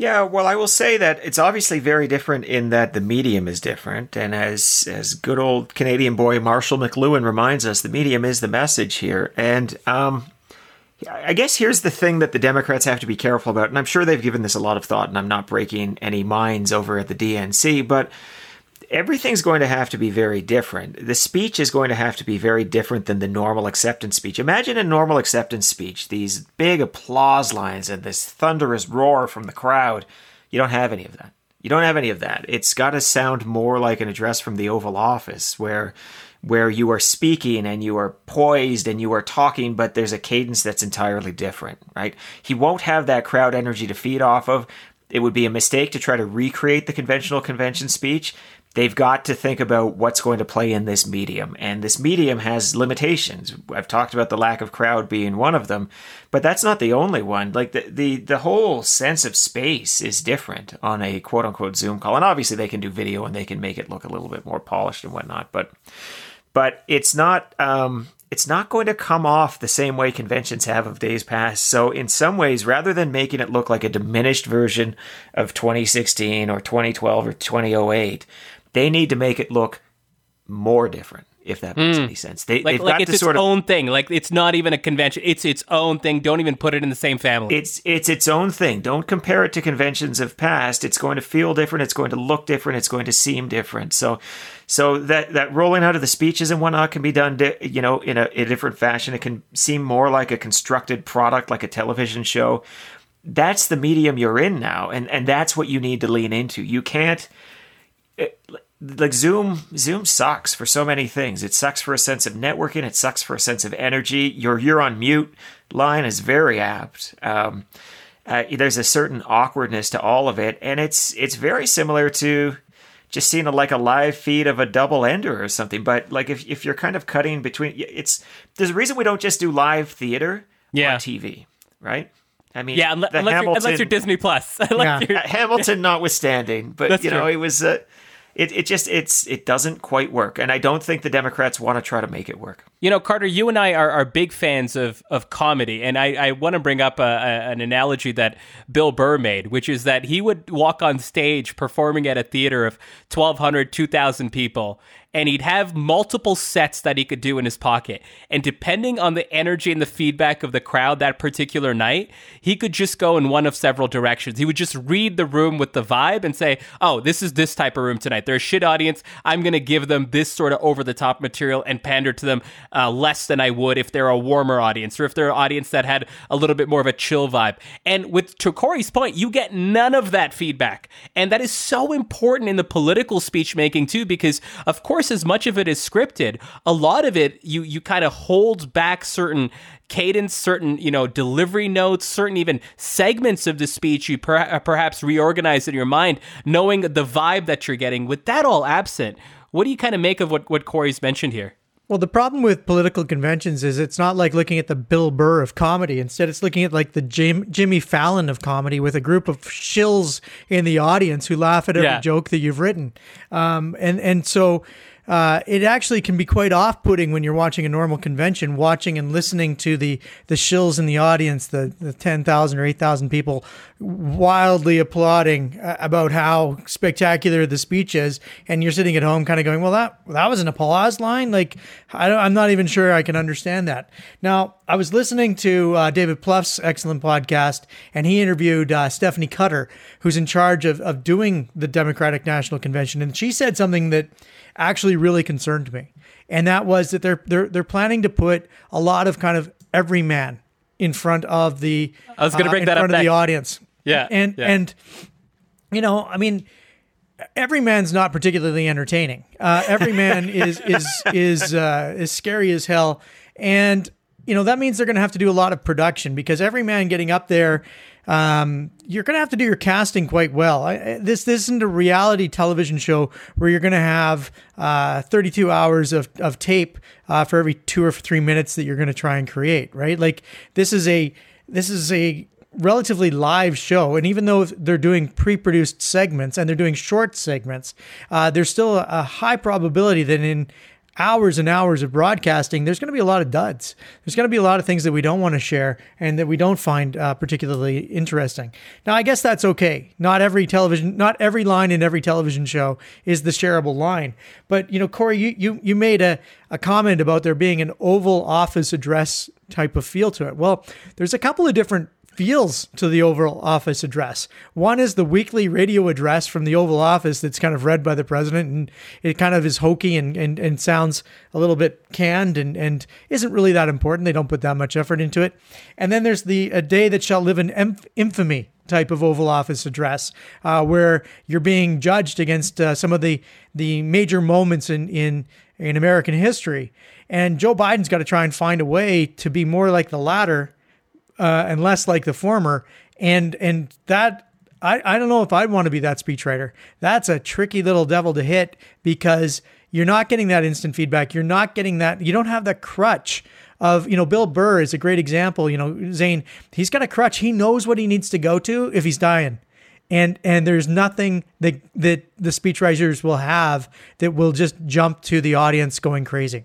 Yeah, well, I will say that it's obviously very different in that the medium is different, and as as good old Canadian boy Marshall McLuhan reminds us, the medium is the message here. And um, I guess here's the thing that the Democrats have to be careful about, and I'm sure they've given this a lot of thought, and I'm not breaking any minds over at the DNC, but everything's going to have to be very different. The speech is going to have to be very different than the normal acceptance speech. Imagine a normal acceptance speech, these big applause lines and this thunderous roar from the crowd. You don't have any of that. You don't have any of that. It's got to sound more like an address from the Oval Office where where you are speaking and you are poised and you are talking, but there's a cadence that's entirely different, right? He won't have that crowd energy to feed off of. It would be a mistake to try to recreate the conventional convention speech. they've got to think about what's going to play in this medium. And this medium has limitations. I've talked about the lack of crowd being one of them, but that's not the only one. Like the, the, the whole sense of space is different on a quote unquote Zoom call. And obviously they can do video and they can make it look a little bit more polished and whatnot, but, but it's not, um, it's not going to come off the same way conventions have of days past. So, in some ways, rather than making it look like a diminished version of 2016 or 2012 or 2008, they need to make it look more different. If that makes mm. any sense, they, like, like it's its sort of, own thing. Like it's not even a convention; it's its own thing. Don't even put it in the same family. It's it's its own thing. Don't compare it to conventions of past. It's going to feel different. It's going to look different. It's going to seem different. So, so that that rolling out of the speeches and whatnot can be done, di- you know, in a, in a different fashion. It can seem more like a constructed product, like a television show. That's the medium you're in now, and and that's what you need to lean into. You can't. It, like Zoom, Zoom sucks for so many things. It sucks for a sense of networking. It sucks for a sense of energy. Your you're on mute line is very apt. Um, uh, there's a certain awkwardness to all of it, and it's it's very similar to just seeing a, like a live feed of a double ender or something. But like if if you're kind of cutting between, it's there's a reason we don't just do live theater yeah. on TV, right? I mean, yeah, unless, Hamilton, you're, unless you're Disney Plus. yeah. Hamilton, notwithstanding, but That's you know, true. it was. Uh, it, it just it's it doesn't quite work. And i don't think the democrats want to try to make it work. You know carter you and i are, are big fans of of comedy. And i, I want to bring up a, a, an analogy that bill burr made which is that he would walk on stage performing at a theater of 1200 2000 people and he'd have multiple sets that he could do in his pocket. And depending on the energy and the feedback of the crowd that particular night, he could just go in one of several directions. He would just read the room with the vibe and say, oh, this is this type of room tonight. They're a shit audience. I'm going to give them this sort of over the top material and pander to them uh, less than I would if they're a warmer audience or if they're an audience that had a little bit more of a chill vibe. And with to Corey's point, you get none of that feedback. And that is so important in the political speech making too, because of course, course, as much of it is scripted, a lot of it you you kind of hold back certain cadence, certain you know delivery notes, certain even segments of the speech you per- uh, perhaps reorganize in your mind, knowing the vibe that you're getting. With that all absent, what do you kind of make of what what Corey's mentioned here? Well, the problem with political conventions is it's not like looking at the Bill Burr of comedy. Instead, it's looking at like the Jim, Jimmy Fallon of comedy with a group of shills in the audience who laugh at every yeah. joke that you've written. Um, and and so uh, it actually can be quite off-putting when you're watching a normal convention, watching and listening to the the shills in the audience, the the ten thousand or eight thousand people wildly applauding uh, about how spectacular the speech is, and you're sitting at home, kind of going, "Well, that that was an applause line." Like, I am not even sure I can understand that. Now, I was listening to uh, David Plouffe's excellent podcast, and he interviewed uh, Stephanie Cutter, who's in charge of of doing the Democratic National Convention, and she said something that actually really concerned me, and that was that they're they're they're planning to put a lot of kind of every man in front of the I was going to bring uh, that up of the audience. Yeah, and yeah. and you know, I mean, every man's not particularly entertaining. Uh, every man is is is uh, is scary as hell, and you know that means they're going to have to do a lot of production because every man getting up there um, you're going to have to do your casting quite well. I, this, this isn't a reality television show where you're going to have uh, 32 hours of, of tape uh, for every two or three minutes that you're going to try and create, right? Like this is a this is a relatively live show and even though they're doing pre-produced segments and they're doing short segments uh, there's still a high probability that in hours and hours of broadcasting, there's going to be a lot of duds. There's going to be a lot of things that we don't want to share and that we don't find uh, particularly interesting. Now, I guess that's okay. Not every television, not every line in every television show is the shareable line. But you know, Corey, you you you made a a comment about there being an Oval Office address type of feel to it. Well, there's a couple of different feels to the Oval Office address. One is the weekly radio address from the Oval Office that's kind of read by the president, and it kind of is hokey and, and, and sounds a little bit canned and, and isn't really that important. They don't put that much effort into it. And then there's the A Day That Shall Live in Infamy type of Oval Office address, uh, where you're being judged against uh, some of the the major moments in in in American history. And Joe Biden's got to try and find a way to be more like the latter uh, and less like the former. And and that I, I don't know if I'd want to be that speechwriter. That's a tricky little devil to hit because you're not getting that instant feedback. You're not getting that. You don't have the crutch of, you know, Bill Burr is a great example. You know, Zain, he's got a crutch. He knows what he needs to go to if he's dying. And, and there's nothing that, that the speechwriters will have that will just jump to the audience going crazy.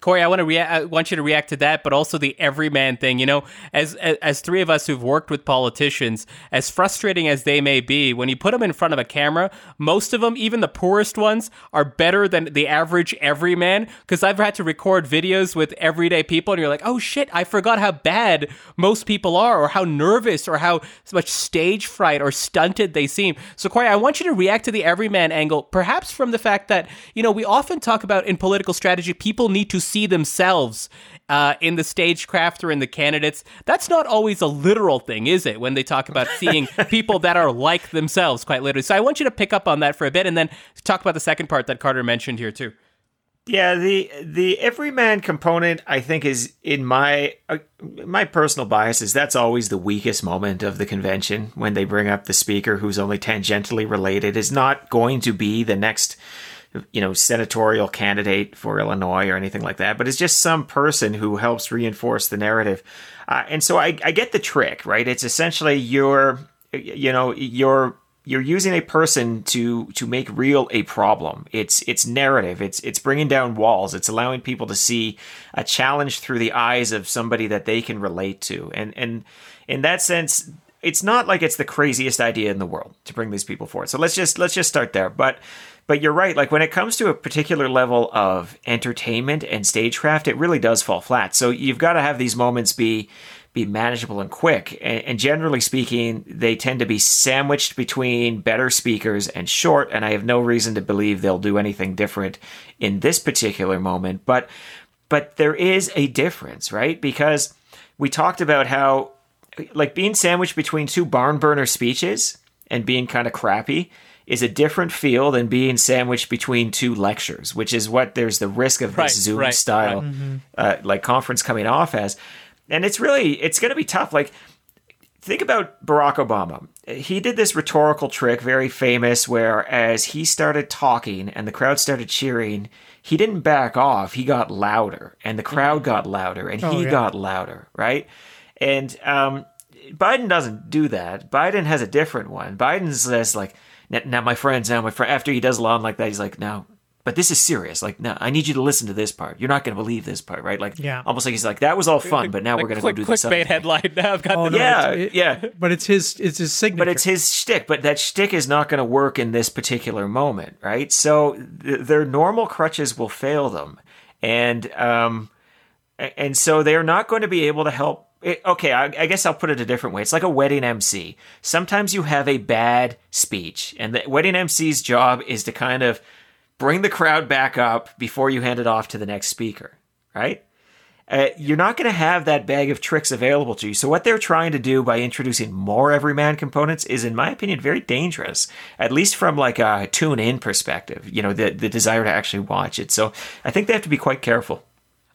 Corey, I want to rea- I want you to react to that, but also the everyman thing. You know, as, as, as three of us who've worked with politicians, as frustrating as they may be, when you put them in front of a camera, most of them, even the poorest ones, are better than the average everyman. Because I've had to record videos with everyday people, and you're like, oh shit, I forgot how bad most people are, or how nervous, or how much stage fright or stunted they seem. So, Corey, I want you to react to the everyman angle, perhaps from the fact that you know we often talk about in political strategy, people need to see themselves uh, in the stagecraft or in the candidates. That's not always a literal thing, is it? When they talk about seeing people that are like themselves, quite literally. So I want you to pick up on that for a bit, and then talk about the second part that Carter mentioned here too. Yeah, the the everyman component, I think, is in my uh, my personal biases. That's always the weakest moment of the convention when they bring up the speaker who's only tangentially related. Is not going to be the next you know, senatorial candidate for Illinois or anything like that, but it's just some person who helps reinforce the narrative. Uh, and so I, I get the trick, right? It's essentially you're, you know, you're you're using a person to to make real a problem. It's it's narrative. It's it's bringing down walls. It's allowing people to see a challenge through the eyes of somebody that they can relate to. And and in that sense, it's not like it's the craziest idea in the world to bring these people forward. So let's just let's just start there. But but you're right. Like when it comes to a particular level of entertainment and stagecraft, it really does fall flat. So you've got to have these moments be be manageable and quick. And, and, generally speaking, they tend to be sandwiched between better speakers and short. And I have no reason to believe they'll do anything different in this particular moment. But but there is a difference, right? Because we talked about how like being sandwiched between two barn burner speeches and being kind of crappy is a different feel than being sandwiched between two lectures, which is what there's the risk of this right, Zoom right, style right. Mm-hmm. Uh, like conference coming off as. And it's really it's going to be tough. Like think about Barack Obama. He did this rhetorical trick, very famous, where as he started talking and the crowd started cheering, he didn't back off. He got louder, and the crowd mm-hmm. got louder, and oh, he yeah. got louder, right? And um, Biden doesn't do that. Biden has a different one. Biden says like, now, now my friends, now my friend, after he does a line like that, he's like, no, but this is serious. Like, no, I need you to listen to this part. You're not going to believe this part, right? Like, yeah. almost like he's like, that was all fun, but now like, we're going to go do this. Clickbait headline. Now I've got oh, the no, yeah, it, yeah. But it's his, it's his signature. But it's his shtick. But that shtick is not going to work in this particular moment, right? So th- their normal crutches will fail them, and um, and so they are not going to be able to help it, okay, I, I, guess I'll put it a different way. It's like a wedding MC. Sometimes you have a bad speech, and the wedding MC's job is to kind of bring the crowd back up before you hand it off to the next speaker, right? Uh, you're not going to have that bag of tricks available to you. So, what they're trying to do by introducing more everyman components is, in my opinion, very dangerous, at least from like a tune in perspective, you know, the, the desire to actually watch it. So, I think they have to be quite careful.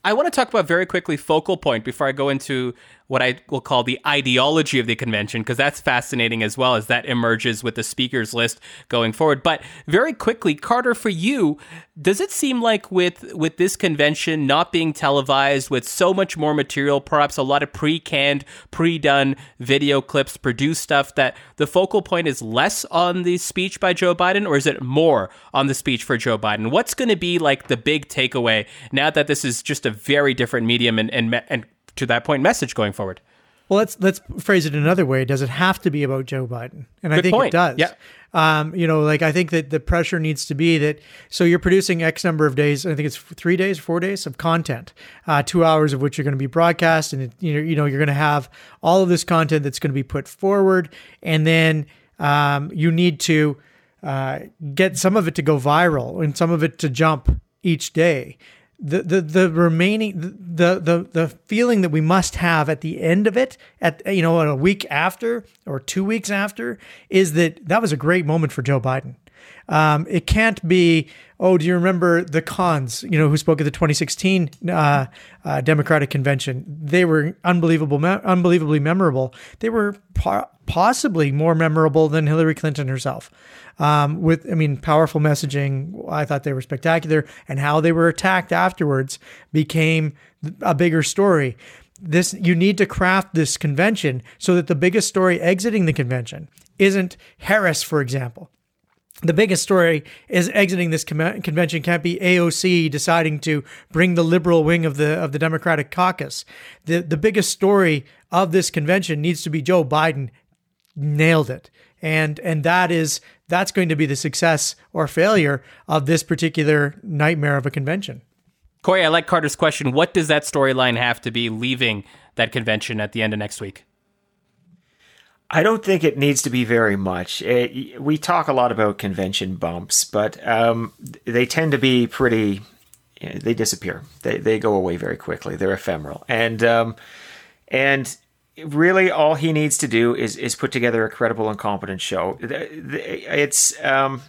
I want to talk about very quickly focal point before I go into what I will call the ideology of the convention, because that's fascinating as well as that emerges with the speakers list going forward. But very quickly, Carter, for you, does it seem like with with this convention not being televised, with so much more material, perhaps a lot of pre-canned, pre-done video clips, produced stuff, that the focal point is less on the speech by Joe Biden, or is it more on the speech for Joe Biden? What's going to be like the big takeaway now that this is just a very different medium and and, and to that point message going forward. Well, let's let's phrase it another way. Does it have to be about Joe Biden? And Good I think point. it does. Yeah. Um, you know, like I think that the pressure needs to be that. So you're producing X number of days. I think it's three days, four days of content, uh, two hours of which you're going to be broadcast, and it, you know, you know, you're going to have all of this content that's going to be put forward, and then um, you need to uh, get some of it to go viral and some of it to jump each day the, the the remaining the the the feeling that we must have at the end of it at you know a week after or two weeks after is that that was a great moment for Joe Biden Um, it can't be, oh, do you remember the cons, you know, who spoke at the 2016 uh, uh, Democratic Convention? They were unbelievable, me- unbelievably memorable. They were po- possibly more memorable than Hillary Clinton herself. Um, with, I mean, powerful messaging. I thought they were spectacular, and how they were attacked afterwards became a bigger story this you need to craft this convention so that the biggest story exiting the convention isn't Harris, for example. The biggest story is exiting this convention can't be AOC deciding to bring the liberal wing of the of the Democratic caucus. The the biggest story of this convention needs to be Joe Biden nailed it. And and that is that's going to be the success or failure of this particular nightmare of a convention. Corey, I like Carter's question. What does that storyline have to be leaving that convention at the end of next week? I don't think it needs to be very much. It, we talk a lot about convention bumps, but um, they tend to be pretty. they disappear. They they go away very quickly. They're ephemeral, and um, and really all he needs to do is is put together a credible and competent show. It's um,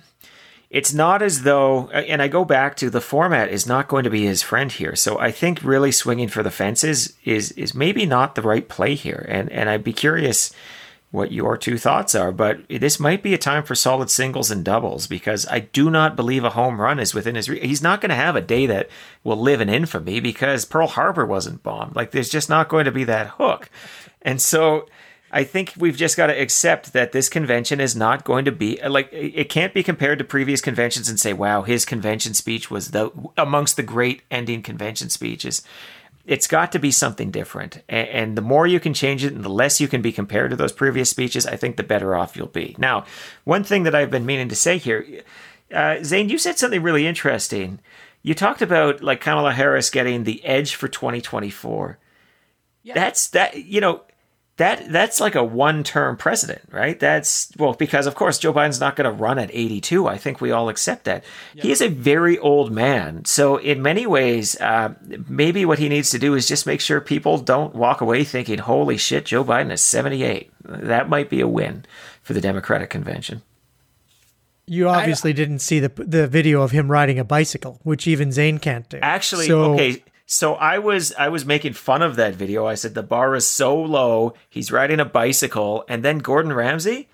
it's not as though, and I go back to the format is not going to be his friend here. So I think really swinging for the fences is is maybe not the right play here. And and I'd be curious what your two thoughts are. But this might be a time for solid singles and doubles because I do not believe a home run is within his. Re- He's not going to have a day that will live in infamy because Pearl Harbor wasn't bombed. Like there's just not going to be that hook. And so I think we've just got to accept that this convention is not going to be like it can't be compared to previous conventions and say, "Wow, his convention speech was the amongst the great ending convention speeches." It's got to be something different, and, the more you can change it, and the less you can be compared to those previous speeches, I think the better off you'll be. Now, one thing that I've been meaning to say here, uh, Zain, you said something really interesting. You talked about like Kamala Harris getting the edge for 2024. Yeah. That's that you know that that's like a one term president, right? That's well because of course Joe Biden's not going to run at 82. I think we all accept that. He is a very old man, so in many ways, uh, maybe what he needs to do is just make sure people don't walk away thinking, "Holy shit, Joe Biden is 78." That might be a win for the Democratic convention. You obviously I, didn't see the the video of him riding a bicycle, which even Zain can't do. Actually, so, okay so I was I was making fun of that video. I said the bar is so low. He's riding a bicycle, and then Gordon Ramsay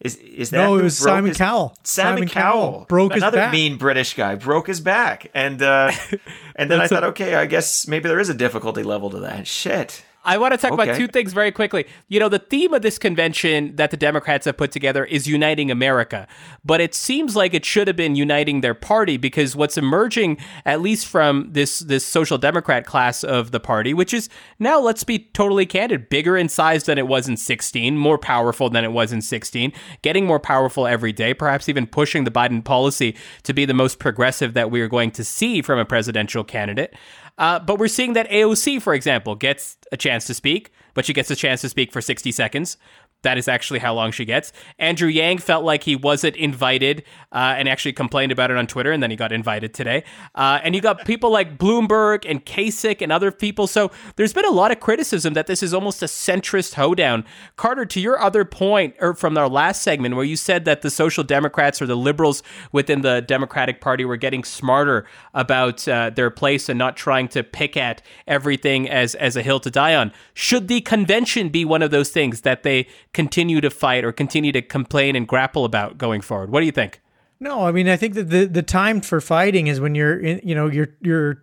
is is that no? It was Simon his, Cowell. Simon, Simon Cowell, Cowell broke another his back. mean British guy broke his back, and uh, and then I thought, a- okay, I guess maybe there is a difficulty level to that. Shit. I want to talk okay. about two things very quickly. You know, the theme of this convention that the Democrats have put together is uniting America, but it seems like it should have been uniting their party because what's emerging, at least from this this social democrat class of the party, which is now, let's be totally candid, bigger in size than it was in 16, more powerful than it was in 16, getting more powerful every day, perhaps even pushing the Biden policy to be the most progressive that we are going to see from a presidential candidate. Uh, but we're seeing that AOC, for example, gets a chance to speak, but she gets a chance to speak for 60 seconds. That is actually how long she gets. Andrew Yang felt like he wasn't invited uh, and actually complained about it on Twitter, and then he got invited today. Uh, and you got people like Bloomberg and Kasich and other people. So there's been a lot of criticism that this is almost a centrist hoedown. Carter, to your other point, or from our last segment, where you said that the social democrats or the liberals within the Democratic Party were getting smarter about uh, their place and not trying to pick at everything as as a hill to die on. Should the convention be one of those things that they continue to fight or continue to complain and grapple about going forward? What do you think? No, I mean I think that the the time for fighting is when you're in, you know you're you're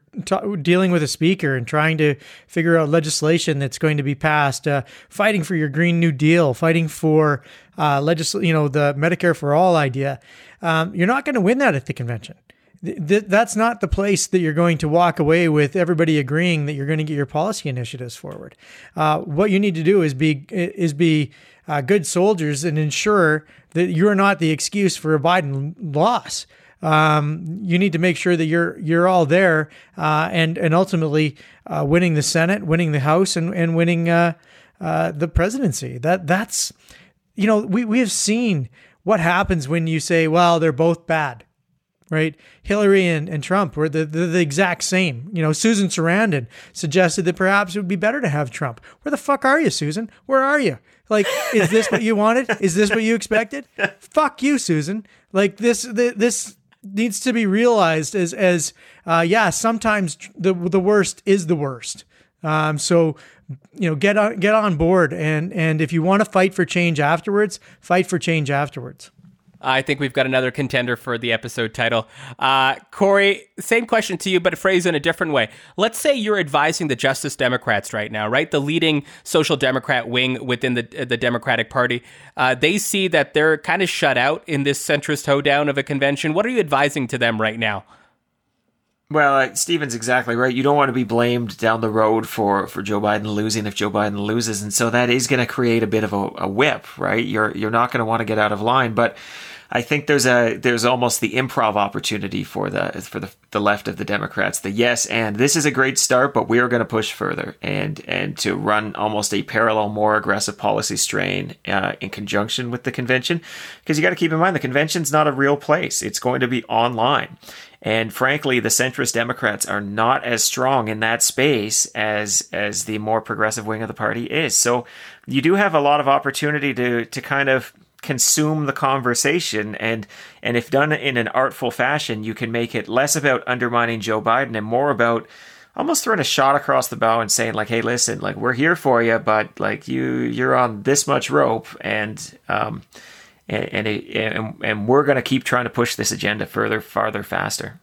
dealing with a speaker and trying to figure out legislation that's going to be passed, uh, fighting for your Green New Deal, fighting for uh, legisl- you know the Medicare for all idea. Um, you're not going to win that at the convention. Th- that's not the place that you're going to walk away with everybody agreeing that you're going to get your policy initiatives forward. Uh, what you need to do is be is be uh, good soldiers and ensure that you're not the excuse for a Biden loss. Um, you need to make sure that you're you're all there uh, and and ultimately uh, winning the Senate, winning the House, and and winning uh, uh the presidency. That that's you know we we have seen what happens when you say, well, they're both bad, right? Hillary and, and Trump were the, the, the exact same. You know, Susan Sarandon suggested that perhaps it would be better to have Trump. Where the fuck are you, Susan? Where are you? Like, is this what you wanted? Is this what you expected? fuck you, Susan. Like this, this needs to be realized as as uh, yeah, sometimes the the worst is the worst. Um, so you know, get on get on board, and and if you want to fight for change afterwards, fight for change afterwards. I think we've got another contender for the episode title. Uh, Corey, same question to you, but phrased in a different way. Let's say you're advising the Justice Democrats right now, right? The leading social democrat wing within the the Democratic Party. Uh, they see that they're kind of shut out in this centrist hoedown of a convention. What are you advising to them right now? Well, uh, Stephen's exactly right. You don't want to be blamed down the road for, for Joe Biden losing if Joe Biden loses, and so that is going to create a bit of a, a whip, right? You're you're not going to want to get out of line, but I think there's a there's almost the improv opportunity for the for the, the left of the Democrats. The yes and this is a great start, but we are going to push further and and to run almost a parallel, more aggressive policy strain uh, in conjunction with the convention, because you got to keep in mind the convention's not a real place. It's going to be online. And frankly, the centrist Democrats are not as strong in that space as as the more progressive wing of the party is. So you do have a lot of opportunity to to kind of consume the conversation and and if done in an artful fashion you can make it less about undermining Joe Biden and more about almost throwing a shot across the bow and saying like hey listen like we're here for you but like you you're on this much rope and um and and and, and we're going to keep trying to push this agenda further farther faster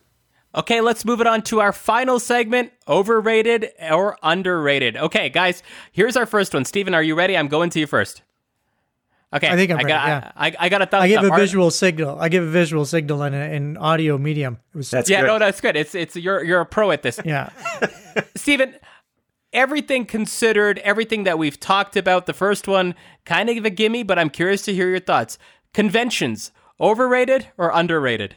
Okay, let's move it on to our final segment overrated or underrated. Okay, guys, here's our first one. Stephen, are you ready? I'm going to you first. Okay, I think I'm I ready, got, yeah. I, I got a thumbs I give up. a Art- visual signal. I give a visual signal in an audio medium. It was that's yeah, good. no, that's good. It's it's you're you're a pro at this. yeah. Stephen, everything considered, everything that we've talked about, the first one kind of a gimme, but I'm curious to hear your thoughts. Conventions, overrated or underrated?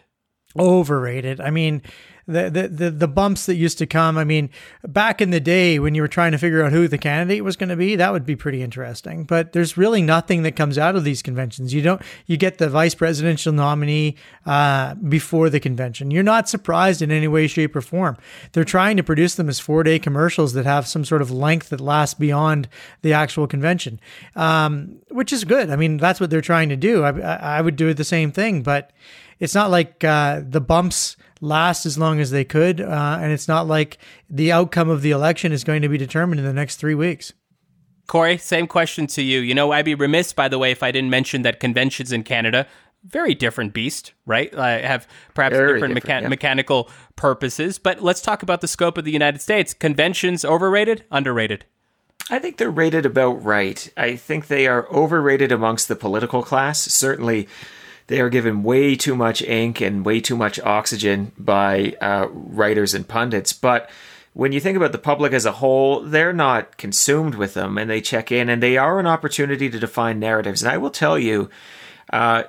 overrated. I mean, the, the the bumps that used to come. I mean, back in the day when you were trying to figure out who the candidate was going to be, that would be pretty interesting. But there's really nothing that comes out of these conventions. You don't you get the vice presidential nominee uh, before the convention. You're not surprised in any way, shape, or form. They're trying to produce them as four day commercials that have some sort of length that lasts beyond the actual convention, um, which is good. I mean, that's what they're trying to do. I, I would do the same thing, but it's not like uh, the bumps last as long as they could, uh, and it's not like the outcome of the election is going to be determined in the next three weeks. Corey, same question to you. You know, I'd be remiss, by the way, if I didn't mention that conventions in Canada, very different beast, right? I have perhaps Very different, different, mecha- yeah. mechanical purposes. But let's talk about the scope of the United States. Conventions overrated, underrated. I think they're rated about right. I think they are overrated amongst the political class. Certainly, they are given way too much ink and way too much oxygen by uh, writers and pundits. But when you think about the public as a whole, they're not consumed with them and they check in and they are an opportunity to define narratives. And I will tell you, uh,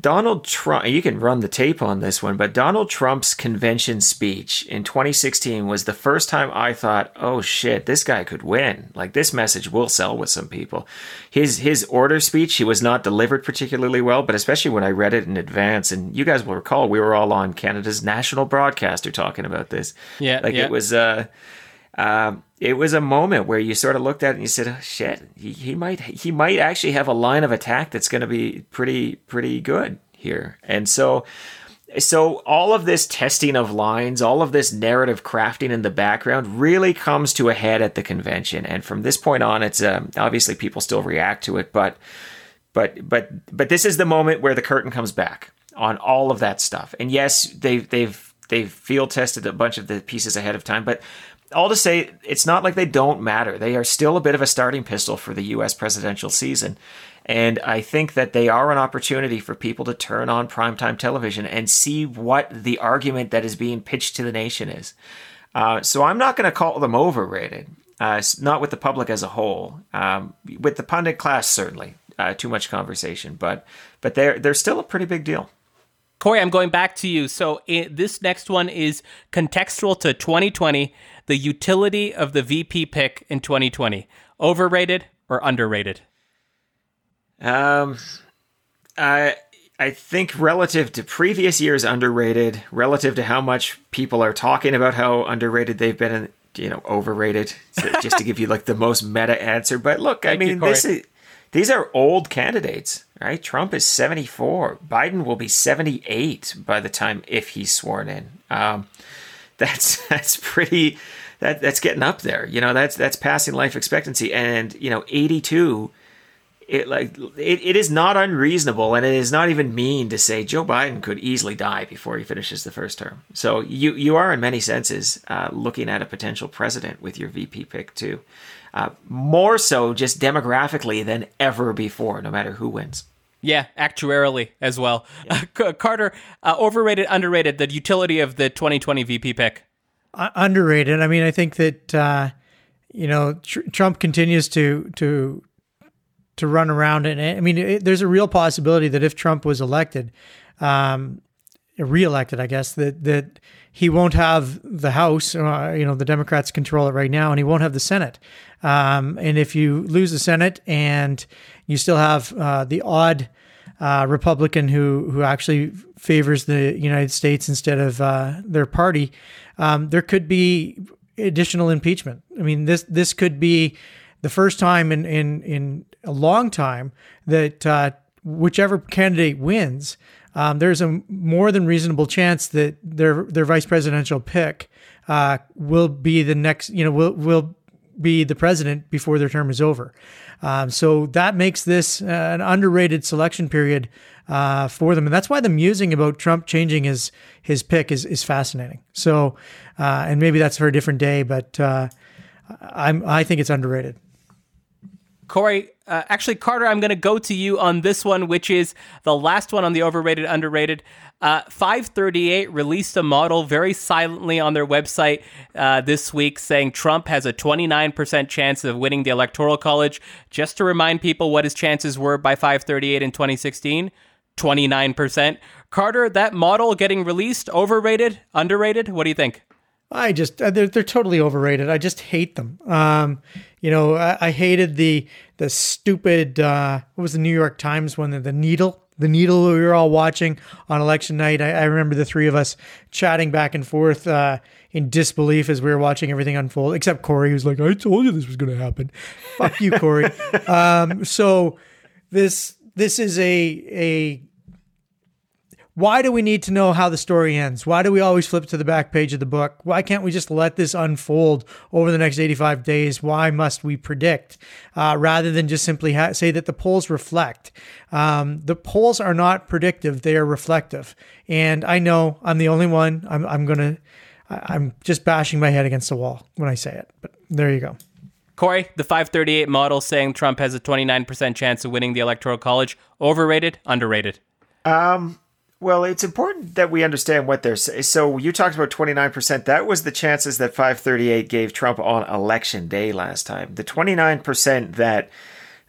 Donald Trump, you can run the tape on this one, but Donald Trump's convention speech in 2016 was the first time I thought, oh shit, this guy could win. Like this message will sell with some people. His his order speech, he was not delivered particularly well, but especially when I read it in advance, and you guys will recall we were all on Canada's national broadcaster talking about this. Yeah, like yeah. it was uh um, it was a moment where you sort of looked at it and you said, oh, "Shit, he, he might he might actually have a line of attack that's going to be pretty pretty good here." And so, so all of this testing of lines, all of this narrative crafting in the background, really comes to a head at the convention. And from this point on, it's um, obviously people still react to it, but but but but this is the moment where the curtain comes back on all of that stuff. And yes, they've they've they've field tested a bunch of the pieces ahead of time, but all to say, it's not like they don't matter. They are still a bit of a starting pistol for the U.S. presidential season. And I think that they are an opportunity for people to turn on primetime television and see what the argument that is being pitched to the nation is. Uh, so I'm not going to call them overrated, uh, not with the public as a whole. Um, with the pundit class, certainly uh, too much conversation, but but they're they're still a pretty big deal. Corey, I'm going back to you. So i this next one is contextual to 2020, the utility of the VP pick in 2020. Overrated or underrated? Um, I I think relative to previous years, underrated. Relative to how much people are talking about how underrated they've been, and you know, overrated. So just to give you like the most meta answer. But look, I Thank you, mean, Corey. this is these are old candidates, right? Trump is seventy four. Biden will be seventy eight by the time if he's sworn in. Um, that's that's pretty. That that's getting up there. You know, that's that's passing life expectancy, and you know, eighty two it like it, it is not unreasonable and it is not even mean to say Joe Biden could easily die before he finishes the first term. So you you are in many senses uh, looking at a potential president with your VP pick too, uh, more so just demographically than ever before, no matter who wins. Yeah, actuarially as well. Uh, Carter, uh, overrated, underrated, the utility of the 2020 VP pick. Underrated. I mean, I think that uh, you know tr- Trump continues to to to run around, and I mean, it, there's a real possibility that if Trump was elected, um, reelected, I guess that that he won't have the House. Uh, you know, the Democrats control it right now, and he won't have the Senate. Um, and if you lose the Senate, and you still have uh, the odd uh, Republican who who actually favors the United States instead of uh, their party, um, there could be additional impeachment. I mean, this this could be the first time in in in a long time that uh, whichever candidate wins, um, there's a more than reasonable chance that their their vice presidential pick uh, will be the next. You know, will will be the president before their term is over. Um, so that makes this uh, an underrated selection period uh, for them, and that's why the musing about Trump changing his his pick is is fascinating. So, uh, and maybe that's for a different day, but uh, I'm I think it's underrated. Corey, uh, actually, Carter, I'm going to go to you on this one, which is the last one on the overrated, underrated. Uh, 538 released a model very silently on their website uh, this week saying Trump has a 29% chance of winning the Electoral College. Just to remind people what his chances were by 538 in 2016 29%. Carter, that model getting released, overrated, underrated? What do you think? I just uh, they're they're totally overrated. I just hate them. Um, you know, I, I hated the the stupid uh, what was the New York Times one? The, the needle, the needle we were all watching on election night. I, I remember the three of us chatting back and forth uh, in disbelief as we were watching everything unfold. Except Corey, who's like, "I told you this was going to happen." Fuck you, Corey. um, so this this is a a why do we need to know how the story ends? Why do we always flip to the back page of the book? Why can't we just let this unfold over the next 85 days? Why must we predict uh, rather than just simply ha- say that the polls reflect? Um, the polls are not predictive, they are reflective. And I know I'm the only one. I'm, I'm going to, I'm just bashing my head against the wall when I say it. But there you go. Corey, the 538 model saying Trump has a 29% chance of winning the Electoral College. Overrated, underrated? Well, it's important that we understand what they're saying. So you talked about 29%. That was the chances that 538 gave Trump on election day last time. The 29% that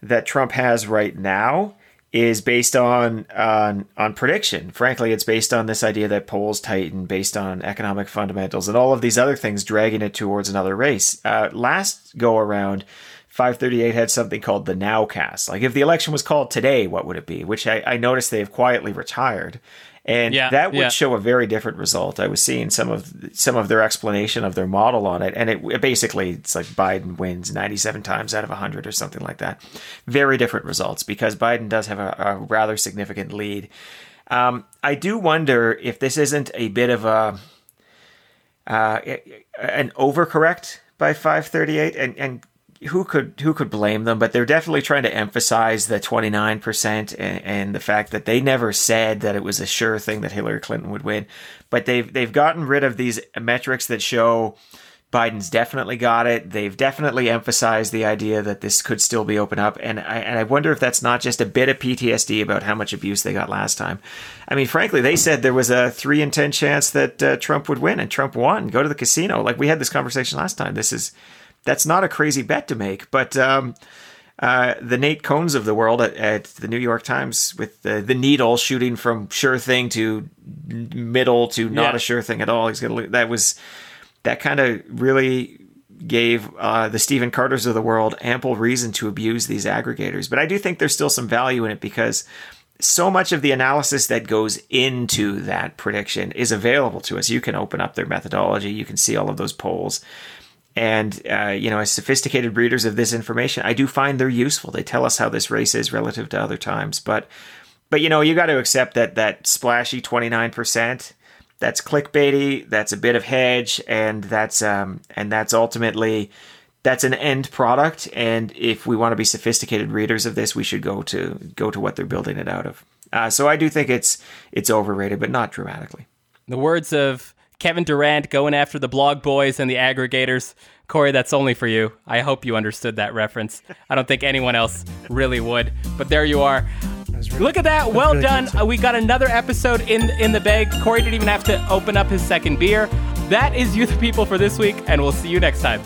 that Trump has right now is based on on on prediction. Frankly, it's based on this idea that polls tighten based on economic fundamentals and all of these other things dragging it towards another race. Uh, last go around, 538 had something called the nowcast. Like if the election was called today, what would it be? Which I, I noticed they have quietly retired. And Yeah, that would yeah. show a very different result. I was seeing some of some of their explanation of their model on it, and it, it basically it's like Biden wins 97 times out of 100 or something like that. Very different results because Biden does have a, a rather significant lead. Um, I do wonder if this isn't a bit of a uh, an overcorrect by 538 and and who could who could blame them but they're definitely trying to emphasize the 29% and, and the fact that they never said that it was a sure thing that Hillary Clinton would win but they've they've gotten rid of these metrics that show Biden's definitely got it. They've definitely emphasized the idea that this could still be open up, and I and I wonder if that's not just a bit of PTSD about how much abuse they got last time. I mean, frankly, they said there was a three in ten chance that uh, Trump would win, and Trump won. Go to the casino, like we had this conversation last time. This is that's not a crazy bet to make, but. Um, uh, the Nate Cohns of the world at, at the New York Times with the, the needle shooting from sure thing to middle to not Yeah. a sure thing at all. He's gonna that was that kind of really gave uh, the Stephen Carters of the world ample reason to abuse these aggregators. But I do think there's still some value in it because so much of the analysis that goes into that prediction is available to us. You can open up their methodology, you can see all of those polls. And, uh, you know, as sophisticated readers of this information, I do find they're useful. They tell us how this race is relative to other times. But, but you know, you got to accept that that splashy 29%, that's clickbaity, that's a bit of hedge, and that's, um, and that's ultimately, that's an end product. And if we want to be sophisticated readers of this, we should go to, go to what they're building it out of. Uh, so I do think it's, it's overrated, but not dramatically. The words of Kevin Durant going after the blog boys and the aggregators. Corey, that's only for you. I hope you understood that reference. I don't think anyone else really would, but there you are. Really, Look at that. Well really done. We got another episode in in the bag. Corey didn't even have to open up his second beer. That is You the People for this week, and we'll see you next time.